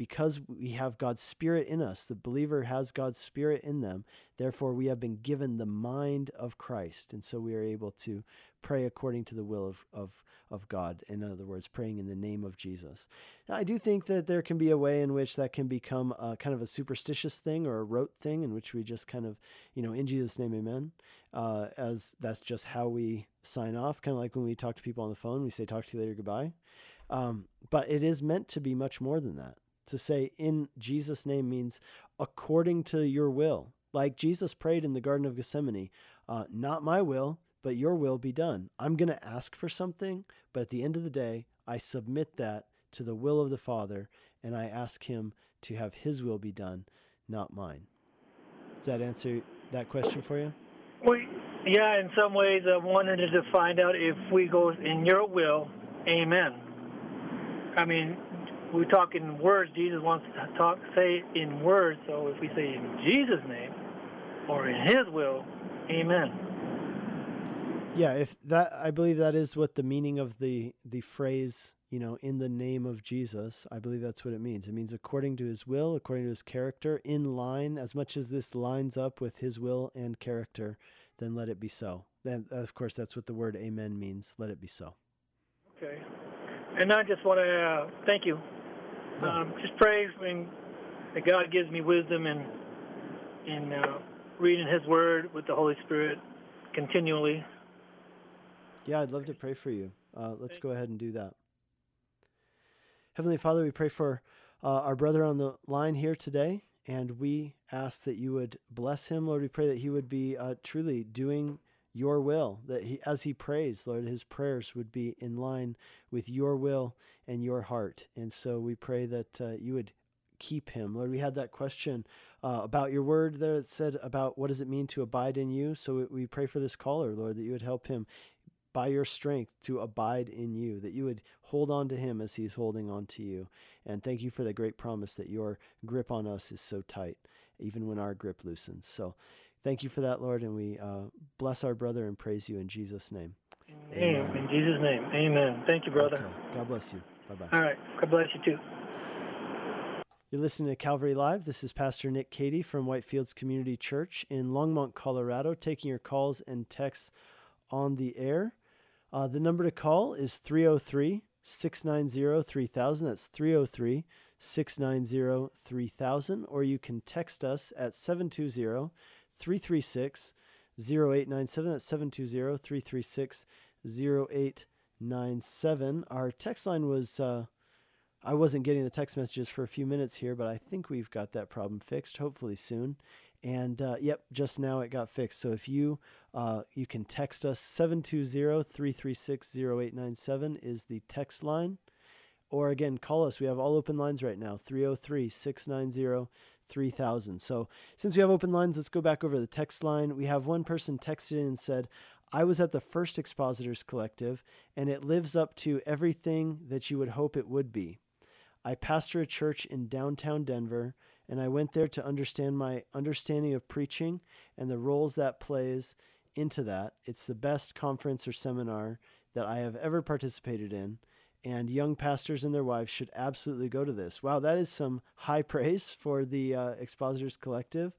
because we have God's Spirit in us, the believer has God's Spirit in them. Therefore, we have been given the mind of Christ. And so we are able to pray according to the will of, of, of God. In other words, praying in the name of Jesus. Now, I do think that there can be a way in which that can become a, kind of a superstitious thing or a rote thing in which we just kind of, you know, in Jesus' name, amen, uh, as that's just how we sign off. Kind of like when we talk to people on the phone, we say, talk to you later, goodbye. Um, but it is meant to be much more than that. To say in Jesus' name means according to your will. Like Jesus prayed in the Garden of Gethsemane, uh, not my will, but your will be done. I'm going to ask for something, but at the end of the day, I submit that to the will of the Father and I ask Him to have His will be done, not mine. Does that answer that question for you? Well, yeah, in some ways, I wanted to find out if we go in your will, amen. I mean, we talk in words. Jesus wants to talk, say in words. So if we say in Jesus' name or in His will, Amen. Yeah, if that, I believe that is what the meaning of the the phrase, you know, in the name of Jesus. I believe that's what it means. It means according to His will, according to His character, in line. As much as this lines up with His will and character, then let it be so. Then, of course, that's what the word Amen means. Let it be so. Okay. And I just want to uh, thank you um, just pray when that God gives me wisdom and in uh, reading His Word with the Holy Spirit continually. Yeah, I'd love to pray for you. Uh, let's go ahead and do that. Heavenly Father, we pray for uh, our brother on the line here today, and we ask that you would bless him, Lord. We pray that he would be uh, truly doing your will, that he, as he prays, Lord, his prayers would be in line with your will and your heart. And so we pray that uh, you would keep him. Lord, we had that question uh, about your word there that said about what does it mean to abide in you. So we pray for this caller, Lord, that you would help him by your strength to abide in you, that you would hold on to him as he's holding on to you. And thank you for the great promise that your grip on us is so tight, even when our grip loosens. So Thank you for that, Lord, and we uh, bless our brother and praise you in Jesus' name. Amen. In Jesus' name, amen. Thank you, brother. Okay. God bless you. Bye bye. All right. God bless you too. You're listening to Calvary Live. This is Pastor Nick Cady from Whitefields Community Church in Longmont, Colorado, taking your calls and texts on the air. Uh, the number to call is 303 690 3000. That's 303 690 3000. Or you can text us at 720 336 0897. That's 720 336 0897. Our text line was, uh, I wasn't getting the text messages for a few minutes here, but I think we've got that problem fixed, hopefully soon. And uh, yep, just now it got fixed. So if you uh, you can text us 720-336-0897 is the text line. Or again, call us. We have all open lines right now 303 690 3000. So, since we have open lines, let's go back over the text line. We have one person texted in and said, I was at the first Expositors Collective, and it lives up to everything that you would hope it would be. I pastor a church in downtown Denver, and I went there to understand my understanding of preaching and the roles that plays into that. It's the best conference or seminar that I have ever participated in and young pastors and their wives should absolutely go to this. Wow, that is some high praise for the uh, Expositors Collective.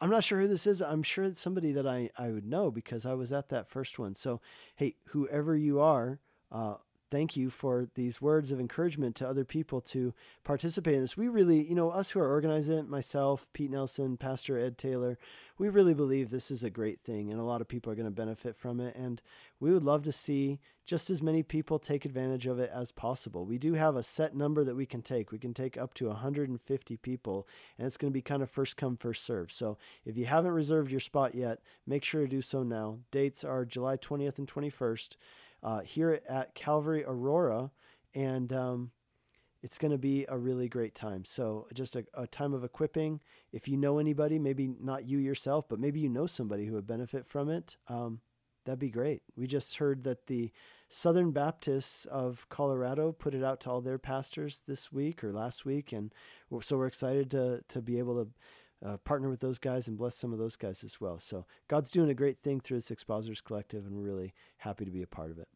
I'm not sure who this is. I'm sure it's somebody that I, I would know because I was at that first one. So, hey, whoever you are, uh, thank you for these words of encouragement to other people to participate in this. We really, you know, us who are organizing it, myself, Pete Nelson, Pastor Ed Taylor, we really believe this is a great thing and a lot of people are going to benefit from it. And we would love to see just as many people take advantage of it as possible. We do have a set number that we can take. We can take up to 150 people, and it's going to be kind of first come, first serve. So if you haven't reserved your spot yet, make sure to do so now. Dates are July 20th and 21st uh, here at Calvary Aurora, and um, it's going to be a really great time. So, just a, a, time of equipping. If you know anybody, maybe not you yourself, but maybe you know somebody who would benefit from it, um, that'd be great. We just heard that the Southern Baptists of Colorado put it out to all their pastors this week or last week, and so we're excited to to be able to. Uh, partner with those guys and bless some of those guys as well. So God's doing a great thing through this Expositors Collective, and we're really happy to be a part of it.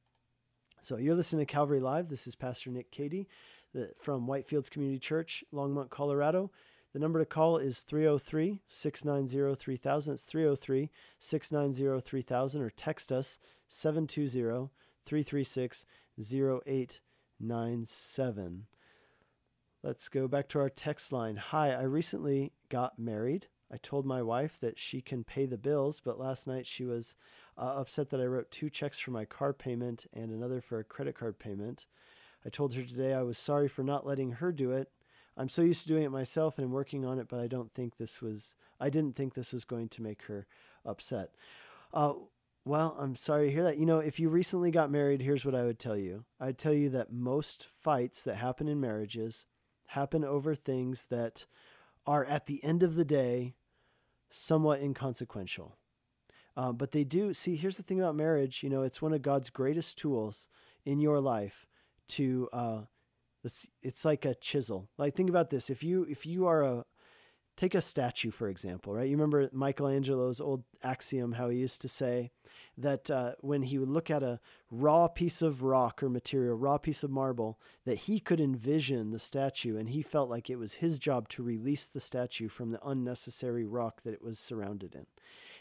So you're listening to Calvary Live. This is Pastor Nick Cady. from Whitefields Community Church, Longmont, Colorado. The number to call is 303 690 3000. It's 303 690 3000 or text us 720 336 0897. Let's go back to our text line. Hi, I recently got married. I told my wife that she can pay the bills, but last night she was uh, upset that I wrote two checks for my car payment and another for a credit card payment. I told her today I was sorry for not letting her do it I'm so used to doing it myself and I'm working on it, but I don't think this was, I didn't think this was going to make her upset. Uh, well, I'm sorry to hear that. You know, if you recently got married, here's what I would tell you I'd tell you that most fights that happen in marriages happen over things that are, at the end of the day, somewhat inconsequential. Uh, but they do see, here's the thing about marriage you know, it's one of God's greatest tools in your life to uh, it's it's like a chisel. Like think about this. If you if you are a take a statue for example, right? You remember Michelangelo's old axiom how he used to say that uh, when he would look at a raw piece of rock or material, raw piece of marble, that he could envision the statue and he felt like it was his job to release the statue from the unnecessary rock that it was surrounded in.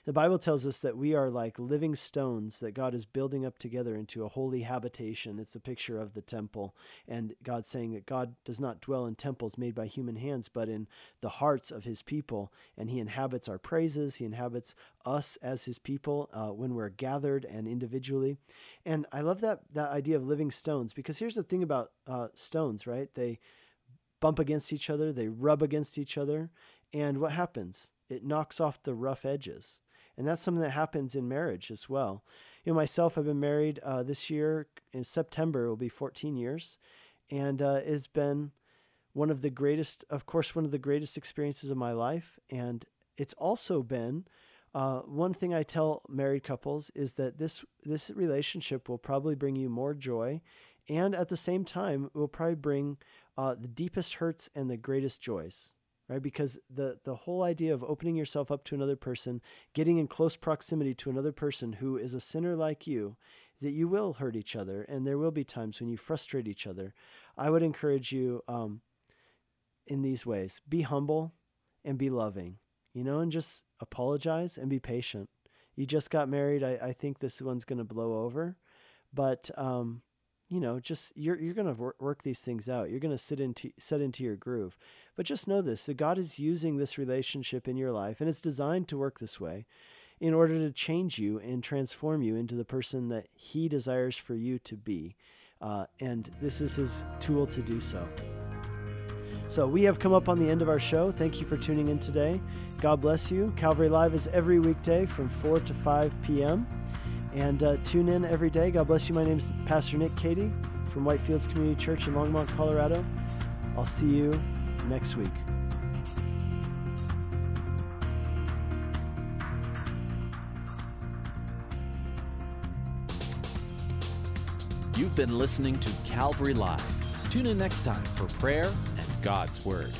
The Bible tells us that we are like living stones that God is building up together into a holy habitation. It's a picture of the temple. And God saying that God does not dwell in temples made by human hands, but in the hearts of his people. And he inhabits our praises, he inhabits us as his people uh, when we're gathered and individually. And I love that, that idea of living stones because here's the thing about uh, stones, right? They bump against each other, they rub against each other. And what happens? It knocks off the rough edges. And that's something that happens in marriage as well. You know, myself, I've been married uh, this year in September, it will be 14 years. And uh, it's been one of the greatest, of course, one of the greatest experiences of my life. And it's also been uh, one thing I tell married couples is that this this relationship will probably bring you more joy, and at the same time, it will probably bring uh, the deepest hurts and the greatest joys right? Because the the whole idea of opening yourself up to another person getting in close proximity to another person who is a sinner like you that you will hurt each other and there will be times when you frustrate each other. I would encourage you um, in these ways be humble and be loving you know and just apologize and be patient. You just got married. I, I think this one's going to blow over but um, you know, just you're you're going to work these things out. You're going to sit into set into your groove. But just know this: that God is using this relationship in your life, and it's designed to work this way, in order to change you and transform you into the person that He desires for you to be. Uh, and this is His tool to do so. So we have come up on the end of our show. Thank you for tuning in today. God bless you. Calvary Live is every weekday from 4 to 5 p.m. And uh, tune in every day. God bless you. My name is Pastor Nick Cady from Whitefields Community Church in Longmont, Colorado. I'll see you next week. You've been listening to Calvary Live. Tune in next time for prayer and God's Word.